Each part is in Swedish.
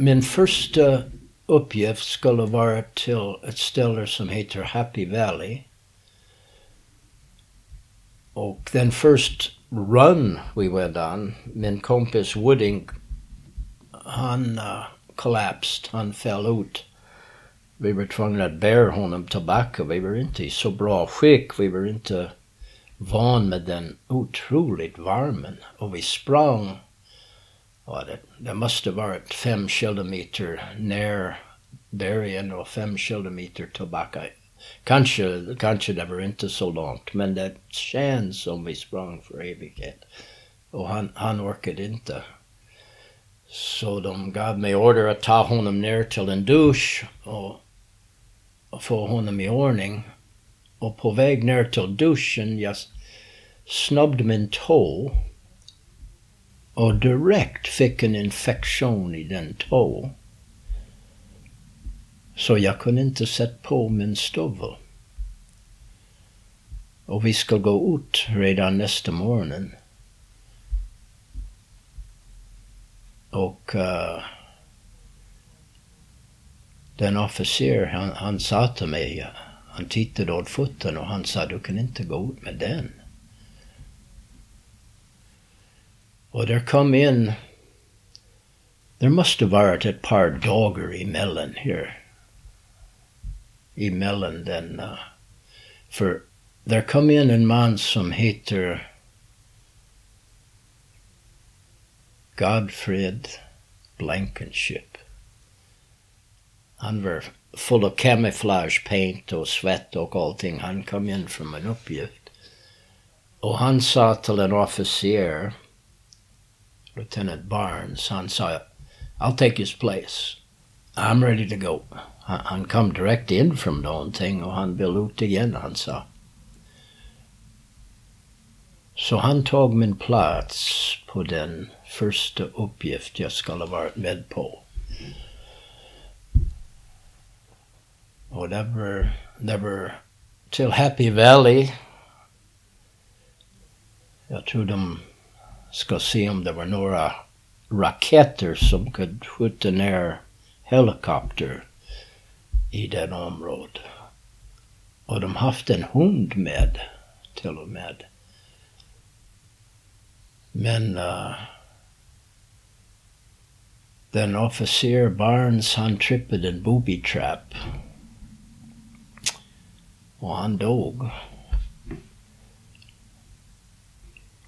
min första uppgift skulle vara till ett ställe som heter Happy Valley. Och den första run we went on, min kompis Wooding, han uh, collapsed, han föll ut. Vi var tvungna att bära honom tillbaka. Vi var inte i så bra skick. Vi var inte van med den otroligt varmen. Och vi sprang, ja, det, det måste varit fem kilometer ner bergen och fem kilometer tillbaka. Kanske, kanske det var inte så långt, men det känns som vi sprang för evighet. Och han, han orkade inte. Så de gav mig order att ta honom ner till en dusch och, och få honom i ordning. Och på väg ner till duschen, jag snubbade min tå och direkt fick en infektion i den tå. Så jag kunde inte sätta på min stövel. Och vi ska gå ut redan nästa morgon. Och uh, den officer, han, han sa till mig, han tittade åt foten och han sa du kan inte gå ut med den. Och där kom in, det måste varit ett par dagar emellan här. Emellan den, uh, för där kom in en man som heter Godfred Blankenship. Han var full of camouflage paint och svett och allting. Han kom in från en uppgift. Och han sa till en officer, Lieutenant Barnes, sa, I'll take his place. I'm ready to go. Han, kom direkt in från någonting och han vill ut igen, han sa. Så han tog min plats på den första uppgift jag skulle varit med på. Och det var till Happy Valley. Jag tror de ska se om det var några raketer som kunde skjuta ner helikopter i den området. Och de haft en hund med, till och med. Men uh, den officer Barnes, han trippade en booby trap. Och han dog.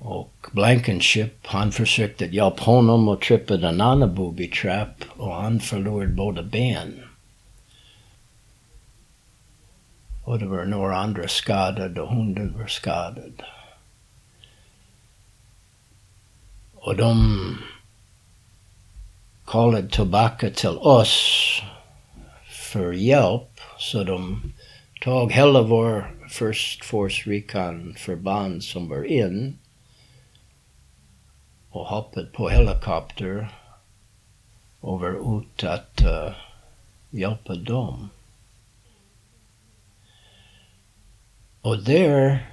Och Blankenship, han försökte hjälpa honom och trippade en annan booby trap och han förlorade båda ben. Och det var några andra skadade och hunden var skadad. Och de kallade tillbaka till oss för hjälp. Så de tog hela vår First Force Recon förband som var in och hoppade på helikopter och var ute att uh, hjälpa dem. Och där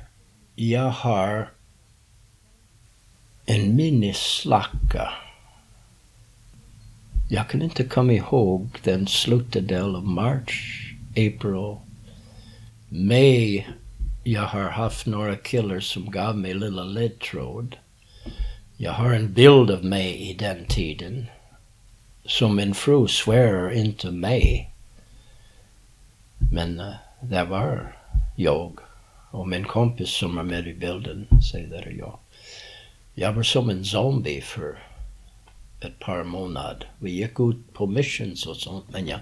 jag har en minneslacka. Jag kan inte komma ihåg den slutdel av mars, april, maj. Jag har haft några killar som gav mig lilla ledtråd. Jag har en bild av mig i den tiden. Som min fru svär inte mig. Men eh, uh, det var jag. Och min kompis som är med i bilden säger det är jag. Jag var som en zombie för ett par månader. Vi gick ut på missions och sånt, men jag,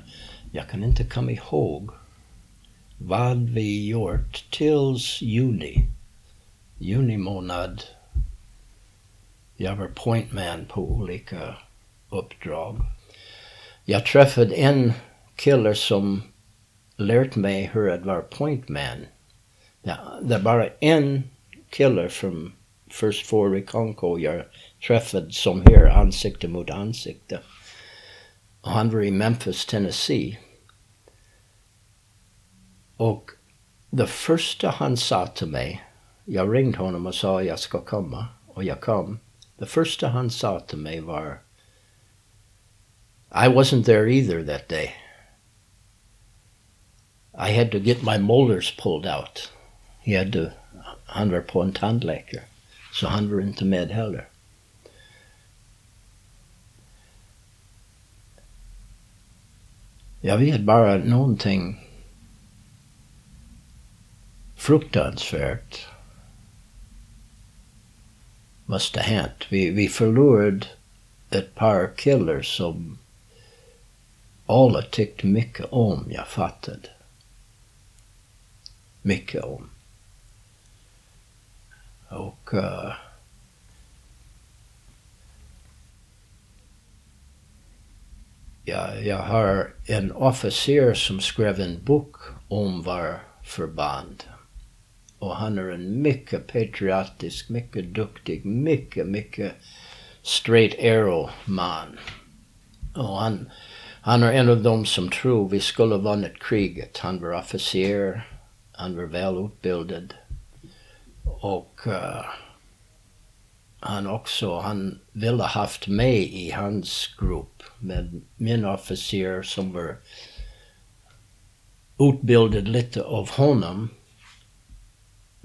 jag kan inte komma ihåg vad vi gjort tills juni. Juni månad. Jag uh, var pointman på olika uppdrag. Jag träffade en kille som lärt mig hur att vara pointman. Ja, det er är bara en kille från First Four i Conco jag träffade som här ansikte mot ansikte. Han var i Memphis, Tennessee. Och det första han sa till mig, jag ringde honom och sa jag ska komma och jag kom. Det första han sa till mig var I wasn't there either that day. I had to get my molars pulled out. He had to, han var på en tandläkare. Så han var inte med heller. Jag vet bara någonting fruktansvärt måste ha hänt. Vi, vi förlorade ett par killar som alla tyckte mycket om, jag fattade. Mycket om. Och eh, uh, ja, jag har en officer som skrev en bok om vår förband. Och han är en mycket patriotisk, mycket duktig, mycket, mycket straight arrow man. Och han, han är en av dem som tror vi skulle ha vunnit kriget. Han var officer, han var välutbildad. Och uh, han också, han ville haft mig i hans grupp. med min officer som var utbildad lite av honom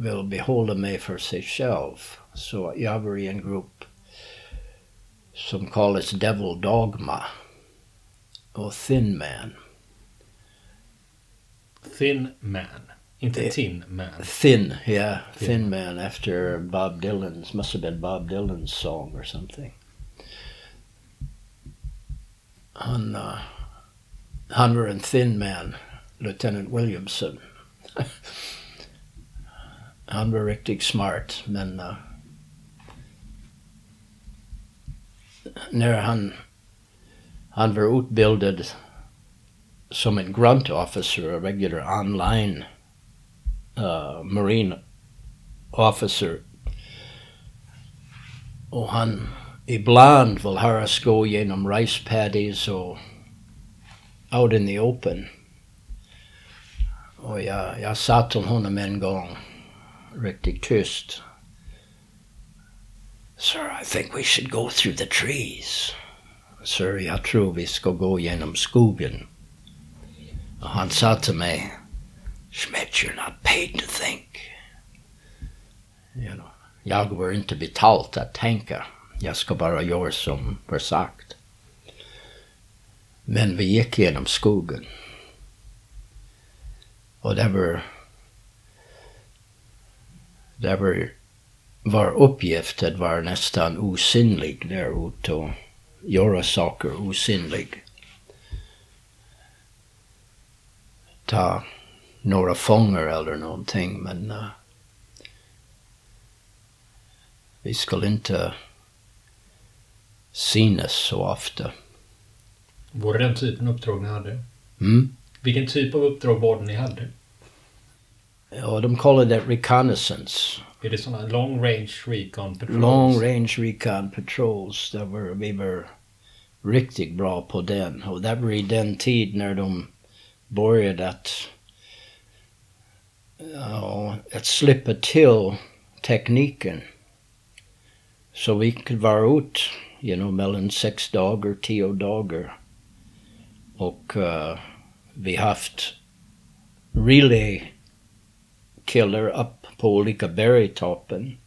vill behålla mig för sig själv. Så jag var i en grupp som kallas Devil Dogma och Thin Man. Thin Man. Inte Det- Tin Man. Thin, yeah, Thin Thin Man after Bob Dylan's, must have been Bob Dylan's song or something. Han, uh, han var en thin man, Lieutenant Williamson. han var riktigt smart, men uh, när han, han var utbildad som en grunt officer, a regular online uh, marine officer. Och han ibland vill höra oss gå genom rice paddies och out in the open. Och jag, jag sa till honom en gång, riktigt tyst. Sir, I think we should go through the trees. Sir, jag tror vi ska gå genom skogen. Och han sa till mig, Schmidt, you're not paid to think. You know, jag var inte betalt att tänka. Jag ska bara göra som var sagt. Men vi gick genom skogen. Och det var... Det var... Vår uppgift att vara nästan osynlig där ute och göra saker osynlig. Ta några fångar eller någonting men uh, vi skulle inte synas så ofta. Var det den typen av uppdrag ni hade? Mm? Vilken typ av uppdrag var det ni hade? Ja, de kallar det reconnaissance. Är det sådana long range recon patrols? Long range recon patrols. Det var, vi var riktigt bra på den. Och det var i den tid när de började att, ja, att slippa till tekniken. Så vi kunde vara ut, you know, mellan sex dagar, tio dagar. Och uh, vi haft relay killer upp på olika bergtoppen.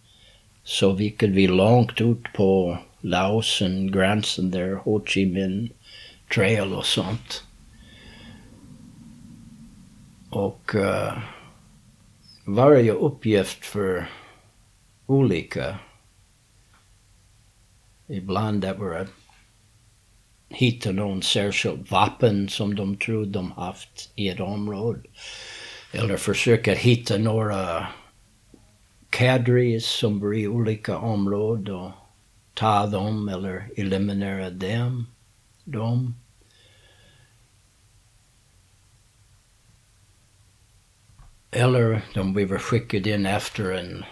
Så vi kunde vi långt ut på Lausen, gränsen där, Ho Chi Minh trail och sånt. Och eh, uh, varje uppgift för olika. Ibland det var att hitta någon särskild vapen som de trodde de haft i ett område. Eller försöka hitta några cadres som bor i olika områden och ta dem eller eliminera dem. dem. Eller de blev skickade in efter en,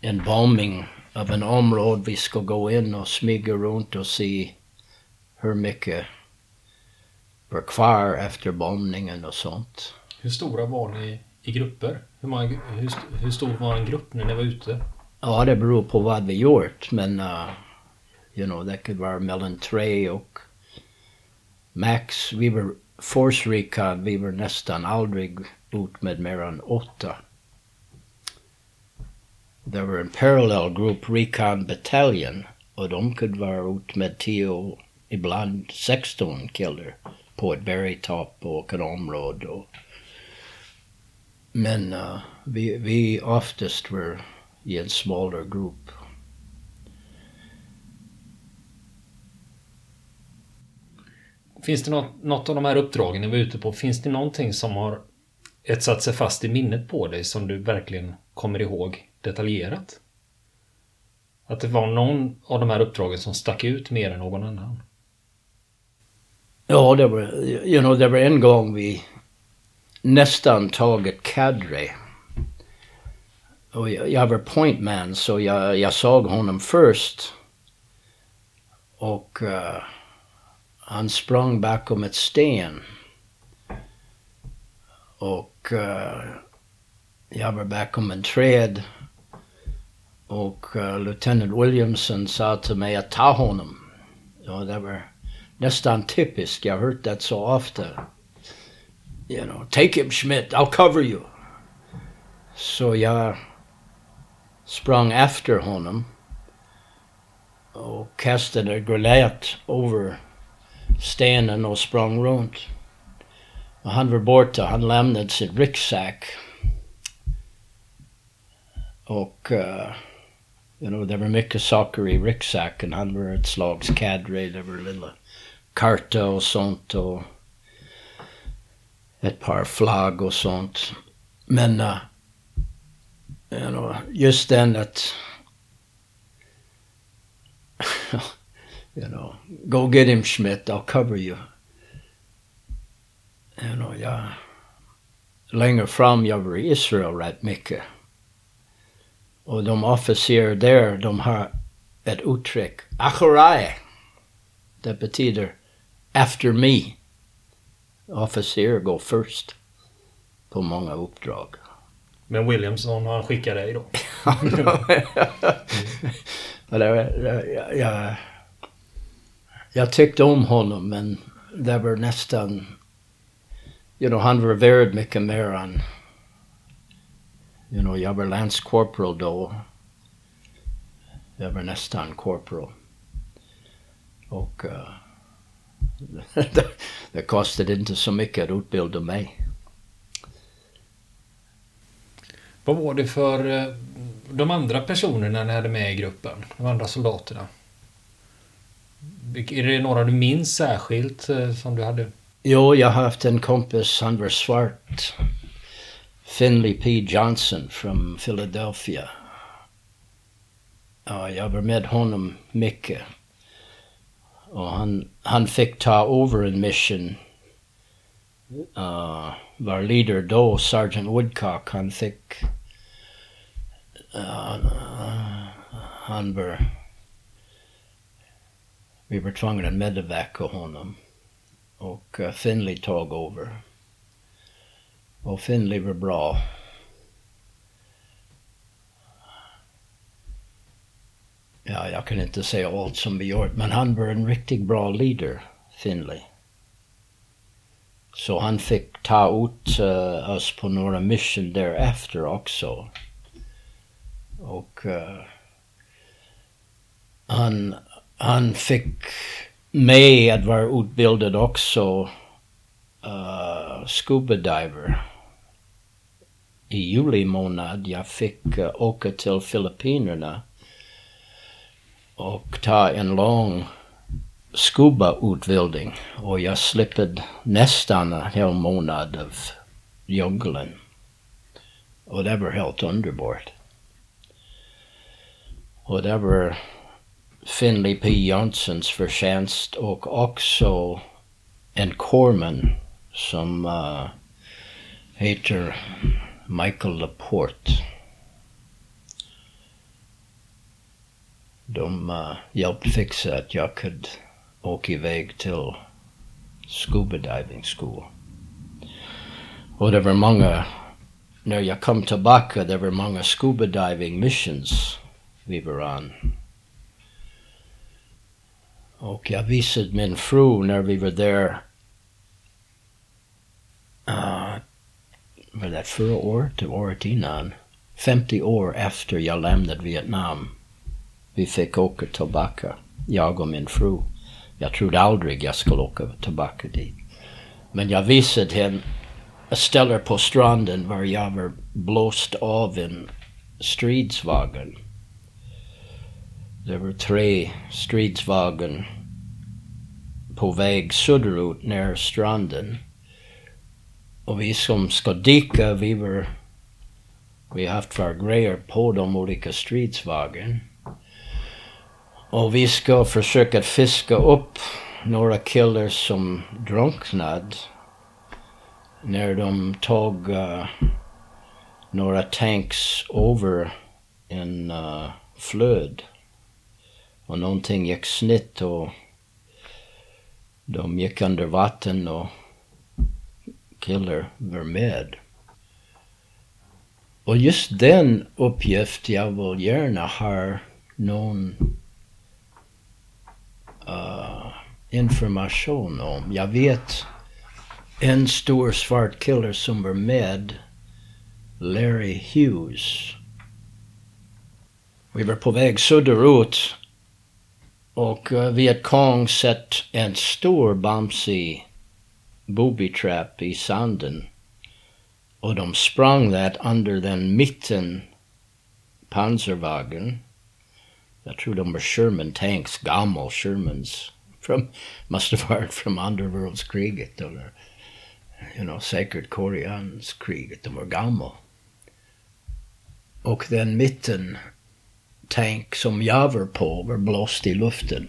en bombing av en område vi ska gå in och smyga runt och se hur mycket var kvar efter bombningen och sånt. Hur stora var ni i grupper? Hur, många, hur, hur stor var en grupp när ni var ute? Ja, det beror på vad vi gjort, men uh, you know, det kunde vara mellan tre och Max, vi var Force Recon, vi var nästan aldrig ut med mer än åtta. Det var en parallell grupp, Recon Battalion, och de kunde vara ut med tio, ibland 16 killar på ett bergtopp och ett område. Och, men uh, vi, vi oftast var i en smalare grupp. Finns det något, något av de här uppdragen ni var ute på, finns det någonting som har etsat sig fast i minnet på dig som du verkligen kommer ihåg detaljerat? Att det var någon av de här uppdragen som stack ut mer än någon annan? Ja, det var, you know, det var en gång vi nästan tagit Cadre. Och jag, jag var pointman så jag, jag såg honom först. Och uh, han sprang bakom ett sten. Och uh, jag var bakom en träd. Och uh, Lieutenant Williamson sa till mig att ta honom. Ja, det var nästan typiskt. Jag har hört det så ofta. You know, take him Schmidt, I'll cover you. Så jag sprang efter honom och kastade granat över stenen och sprang runt. Och han var borta, han lämnade sin ryggsäck. Och uh, you know, det var mycket saker i ryggsäcken. Han var ett slags cadre, det var lilla karta och sånt och ett par flagg och sånt. Men uh, you know, just den att you know, go get him Schmidt, I'll cover you. You know, jag, längre fram jag var i Israel rätt mycket. Och de officerer där, de har ett uttryck, acharai. Det betyder after me. Officer går först på många uppdrag. Men Williamson, han skickar dig då? jag, jag, jag tyckte om honom men det var nästan... You know, han var värd mycket mer än... You know, jag var länskorporal då. Jag var nästan korporal. Och... Uh, det, kostade inte så mycket att utbilda mig. Vad var det för eh, de andra personerna ni hade med i gruppen? De andra soldaterna? Är det några du minns särskilt eh, som du hade? Jo, jag har haft en kompis, han var svart. Finley P. Johnson från Philadelphia. Ja, jag var med honom mycket. Och han, han fick ta över en mission. Uh, var leader då, Sergeant Woodcock, han fick... Uh, han var... Vi var tvungna att medevacka honom. Och uh, Finley tog över. Och Finley var bra. Ja, jag kan inte säga allt som vi gjort, men han var en riktigt bra leader, Finley. Så han fick ta ut uh, oss på några mission därefter också. Och uh, han, han fick mig att vara utbildad också uh, scuba diver. I juli månad jag fick uh, åka till Filippinerna och ta en lång scuba-utbildning och jag slipper nästan en hel månad av djungeln. Och det var helt underbart. Och det var Finley P. Jonssons förtjänst och också en korman som uh, heter Michael Laporte. De uh, hjälpte fixa att jag kunde åka iväg till scuba diving school. Och det var många, när jag kom tillbaka, det var många scuba diving missions vi var on. Och jag visade min fru när vi var där, uh, var det förra året, året innan, 50 år efter jag lämnade Vietnam Vi fick åka tillbaka, jag och min fru. Jag trodde aldrig jag skulle åka tillbaka dit. Men jag visade henne ett ställe på stranden var jag var blåst av en stridsvagn. Det var tre stridsvagn på väg söderut nära stranden. Och vi som ska dyka, vi var... Vi har haft våra grejer på de olika stridsvagnen. Och vi ska försöka fiska upp några killar som drunknade när de tog uh, några tanks över en uh, flöd. Och någonting gick snett och de gick under vatten och killar var med. Och just den uppgift jag vill gärna ha någon uh, information om. Jag vet en stor svart kille som var med, Larry Hughes. Vi var på väg söderut och uh, Viet Cong sett en stor bamsig booby trap i sanden. Och de sprang där under den mitten pansarvagnen. Jag tror de var Sherman tanks, gammal Shermans. From, måste varit från andra världskriget eller you know, säkert koreanskriget. De var gamla. Och den mitten tank som jag var på var blåst i luften.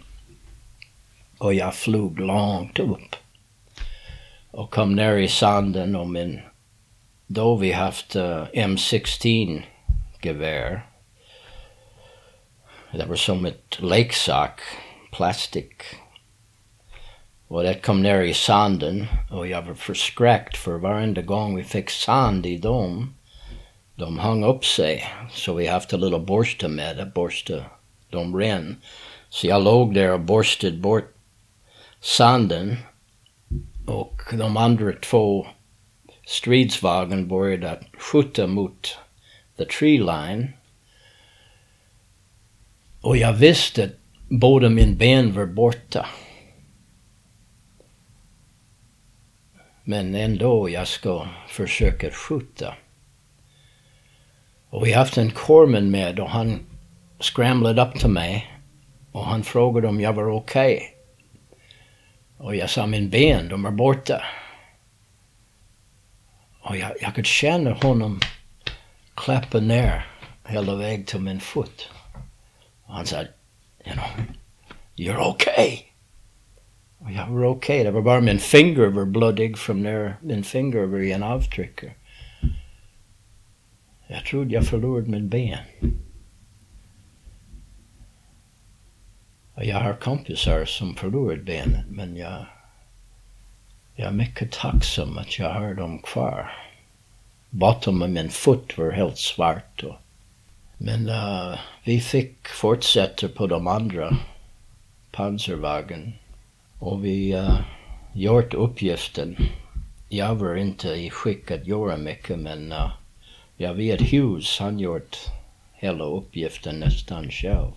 Och jag flög långt upp. Och kom ner i sanden och min... Då vi haft eh, uh, M16 gevär. Det var som ett leksak, plastik. Och det kom ner i sanden och jag var förskräckt för varenda gång vi fick sand i dem de hang upp sig, så vi haft en liten borste med att borsta de ren. Så jag låg där och borstade bort sanden och de andra två stridsvagnen började skjuta mot the tree line. Och jag visste att båda min ben var borta. Men ändå, jag ska försöka skjuta. Och vi haft en korman med och han skramlade upp till mig och han frågade om jag var okej. Okay. Och jag sa min ben, de är borta. Och jag, jag kunde känna honom klappa ner hela vägen till min fot. Och said, you know, you're okay. Var okej. Okay. Det var bara min finger var blodig från när min finger var i en avtryckare. Jag trodde jag förlorade min ben. Och jag har kompisar som förlorat benet men jag, jag är mycket tacksam att jag har dem kvar. Botten av min fot var helt svart. Men uh, vi fick fortsätta på de andra pansarvagen och vi uh, gjort uppgiften. Jag var inte i skick att göra mycket men uh, jag vet Hughes, han gjort hela uppgiften nästan själv.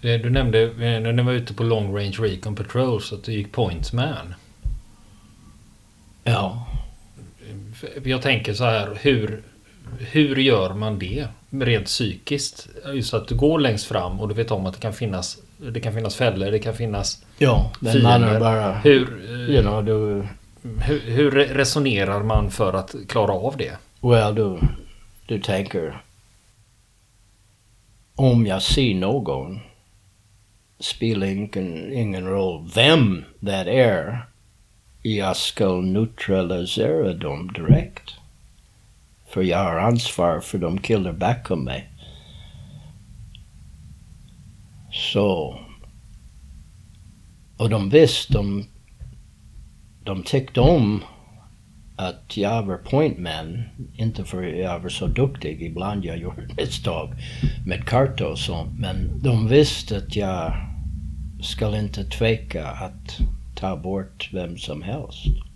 Du nämnde när ni var ute på Long Range Recon Patrol så att du gick Pointsman. Ja. Jag tänker så här, hur, hur gör man det rent psykiskt? Just att du går längst fram och du vet om att det kan finnas det kan finnas fällor, det kan finnas Ja, är bara... Hur, eh, you know, du, hur, hur, resonerar man för att klara av det? Well, du, du tänker om jag ser någon spelar ingen, ingen roll vem det är. Jag ska neutralisera dem direkt. För jag har ansvar för de killar bakom mig. Så... Och de visste, de de tyckte om att jag var pointman, inte för att jag var så duktig, ibland jag gjorde misstag med kartor och sånt, men de visste att jag skulle inte tveka att ta bort vem som helst.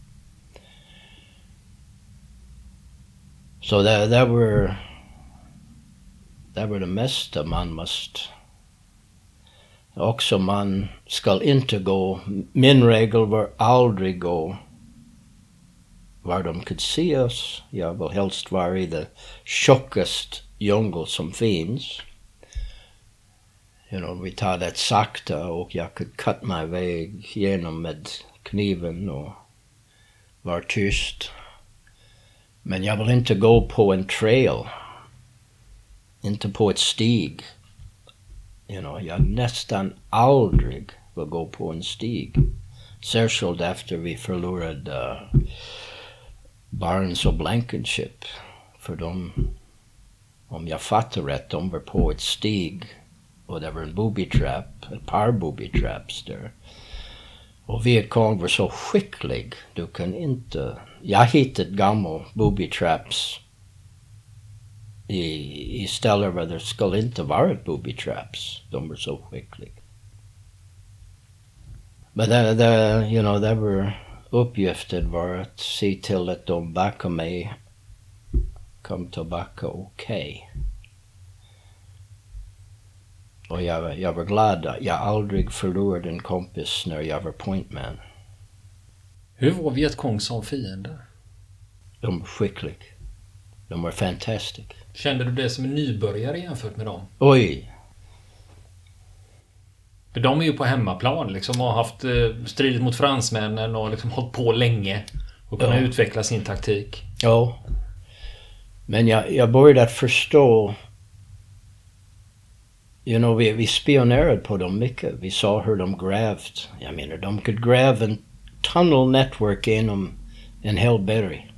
Så det, det var det var det mesta man must också man skall inte gå, min regel var aldrig gå var de kunde se oss. Jag vill helst vara i det tjockaste djungel som finns. You know, vi tar det sakta och jag kunde cut my väg genom med kniven och var tyst. Men jag vill inte gå på en trail. Inte på ett stig. You know, jag nästan aldrig vill gå på en stig. Särskilt efter vi förlorade uh, Barnes och Blankenship. För de, om jag fattar rätt, de var på ett stig och det var en booby trap, ett par booby traps där. Och Vietcong var så skicklig, du kan inte... Jag hittade gamla booby traps i, i ställen där det skulle inte varit booby traps. De var så skickliga. Men det, det, you know, det var uppgiften var att se till att de bakom mig kom tillbaka okej. Okay. Och jag, jag var glad att jag aldrig förlorade en kompis när jag var pointman. Hur var Vietkong som fiende? De var skickliga. De var fantastiska. Kände du det som en nybörjare jämfört med dem? Oj! För de är ju på hemmaplan liksom och har haft eh, stridit mot fransmännen och liksom hållit på länge. Och kunnat ja. utveckla sin taktik. Ja. Men jag, jag började att förstå You know, vi, vi spionerade på dem mycket. Vi såg hur de grävt. Jag menar, de kunde gräva en tunnel network genom en hel berg.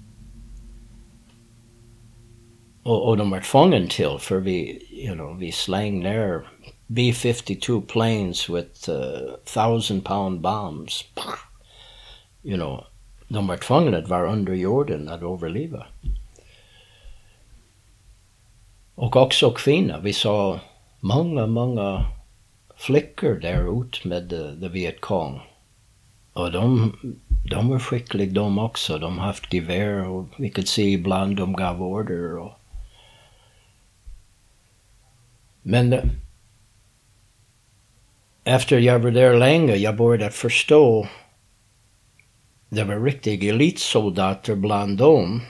Och, och de var till för vi, you know, vi slängde ner B-52 planes with uh, thousand pound bombs. You know, de var tvungna att vara under jorden att överleva. Och också kvinnor. Vi såg många, många flickor där ute med the, the Viet Cong. Och de, de var skickliga de också. De har haft gevär och vi kunde se ibland de gav order. Och... Men eh, efter jag var där länge, jag började förstå det var riktiga elitsoldater bland dem.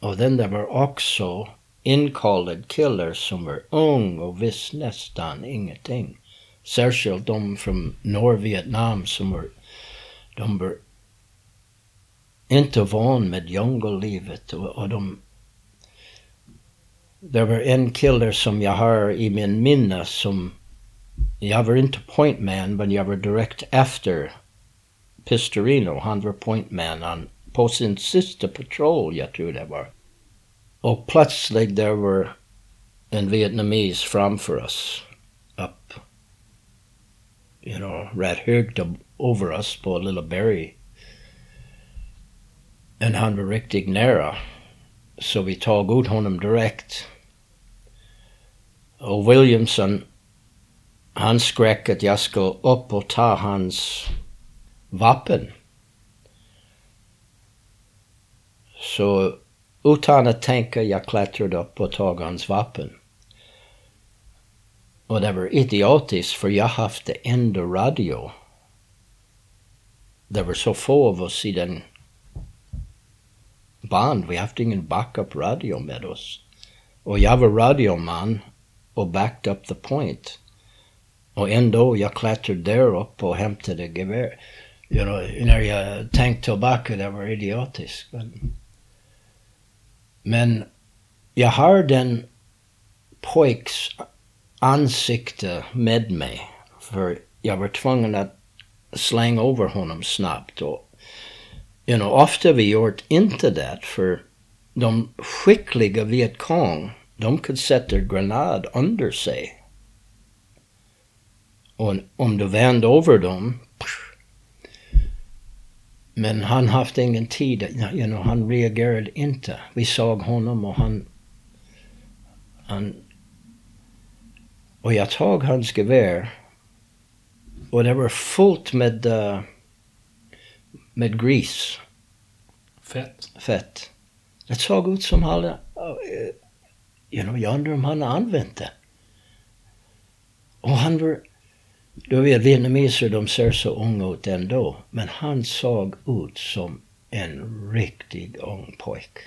Och den det var också inkallad killar som var ung och visste nästan ingenting. Särskilt de från Norrvietnam som var, de var inte van med djungellivet och, och de det var en kille som jag har i min minne som jag var inte pointman men jag var direkt efter Pistorino. Han var pointman han, på sin sista patrol, jag tror det var. Och plötsligt där var en vietnames framför oss. Upp, you know, rätt högt över oss på lilla berg. Men han var riktigt nära. Så vi tog ut honom direkt. Och Williamson, han skrek att jag skulle upp och ta hans vapen. Så utan att tänka jag klättrade upp och tog hans vapen. Och det var idiotiskt för jag haft det enda radio. Det var så få av oss i den band. Vi haft ingen backup radio med oss. Och jag var radioman och backed up the point. Och ändå jag klättrade där upp och hämtade gevär. You know, när jag tänkte tillbaka, det var idiotiskt. Men men jag har den pojks ansikte med mig. För jag var tvungen att slänga över honom snabbt. Och, you know, ofta vi gjort inte det för de skickliga Viet Cong, de kunde sätta granat under sig. Och om du vände över dem, men han haft ingen tid, you know, han reagerade inte. Vi såg honom och han... han och jag tog hans gevär och det var fullt med, uh, med gris. Fett. Fett. Det såg ut som han, uh, you know, jag undrar om han använt det. Och han var, du vet vietnameser de ser så unga ut ändå, men han såg ut som en riktig ung pojk.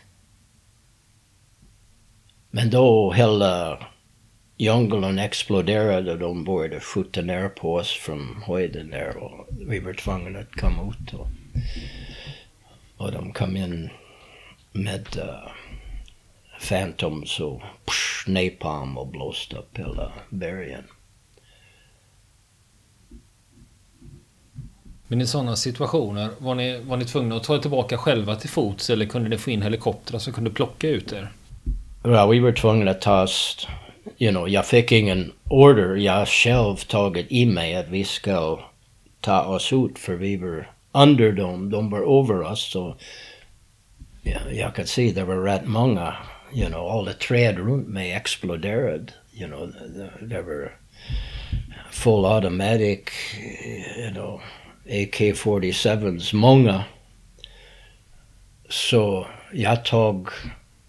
Men då hela djungeln exploderade och de började skjuta ner på oss från höjden där och vi var tvungna att komma ut. Och, och de kom in med uh, Phantoms och psh, napalm och blåste upp hela bergen. Men i sådana situationer, var ni, var ni tvungna att ta er tillbaka själva till fots eller kunde ni få in helikoptrar som kunde plocka ut er? Ja, vi var tvungna att ta oss, you know, jag fick ingen order. Jag själv tagit i mig att vi ska ta oss ut för vi var under dem, de var över oss. Så yeah, jag kan se det var rätt många, you know, alla träd runt mig exploderade. You know, det var full automatic, you know, AK-47s, många. Så jag tog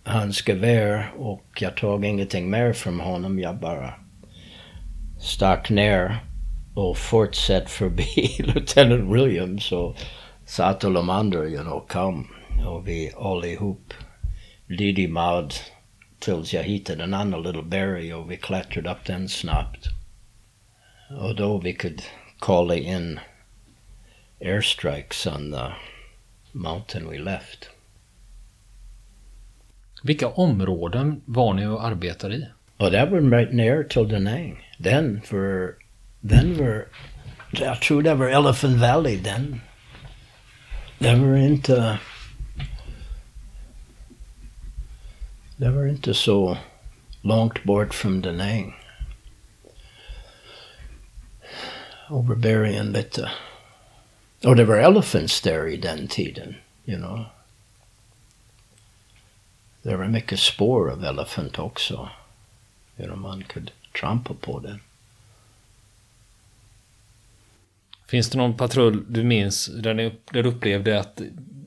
hans gevär och jag tog ingenting mer från honom. Jag bara stack ner och fortsatte förbi Lieutenant Williams och sa till de andra, you know, kom. Och vi allihop led mad tills jag hittade en annan little berry och vi klättrade upp den snabbt. Och då vi kunde kalla in airstrikes on the mountain we left. Vilka områden var ni och arbetade i? Oh, that was right near till Da Nang. Then for, then were, jag tror det var Elephant Valley then. Det var inte, det var inte så långt bort från Da Nang. Bergen lite. Och det var elephants där i den tiden, you know. Det var mycket spår av elefant också. Know, man kunde trampa på den. Finns det någon patrull du minns där, ni, där du upplevde att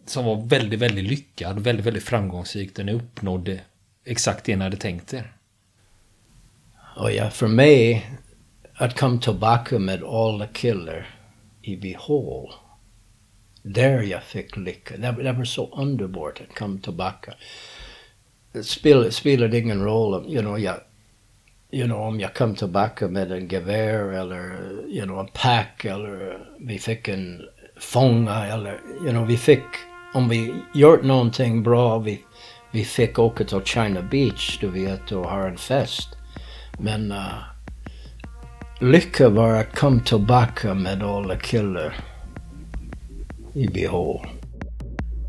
som var väldigt, väldigt lyckad, väldigt, väldigt framgångsrik, där ni uppnådde exakt det ni hade tänkt er? Och ja, för mig, att komma tillbaka med alla killar i behåll där jag fick lycka. Det, det var så underbart att komma tillbaka. Det spelar spelade ingen roll, you know, jag, you know, om jag kom tillbaka med en gevär eller you know, en pack eller vi fick en fånga eller you know, vi fick, om vi gjort någonting bra, vi, vi fick åka till China Beach, du vet, och ha en fest. Men uh, lycka var att komma tillbaka med alla killar i behåll.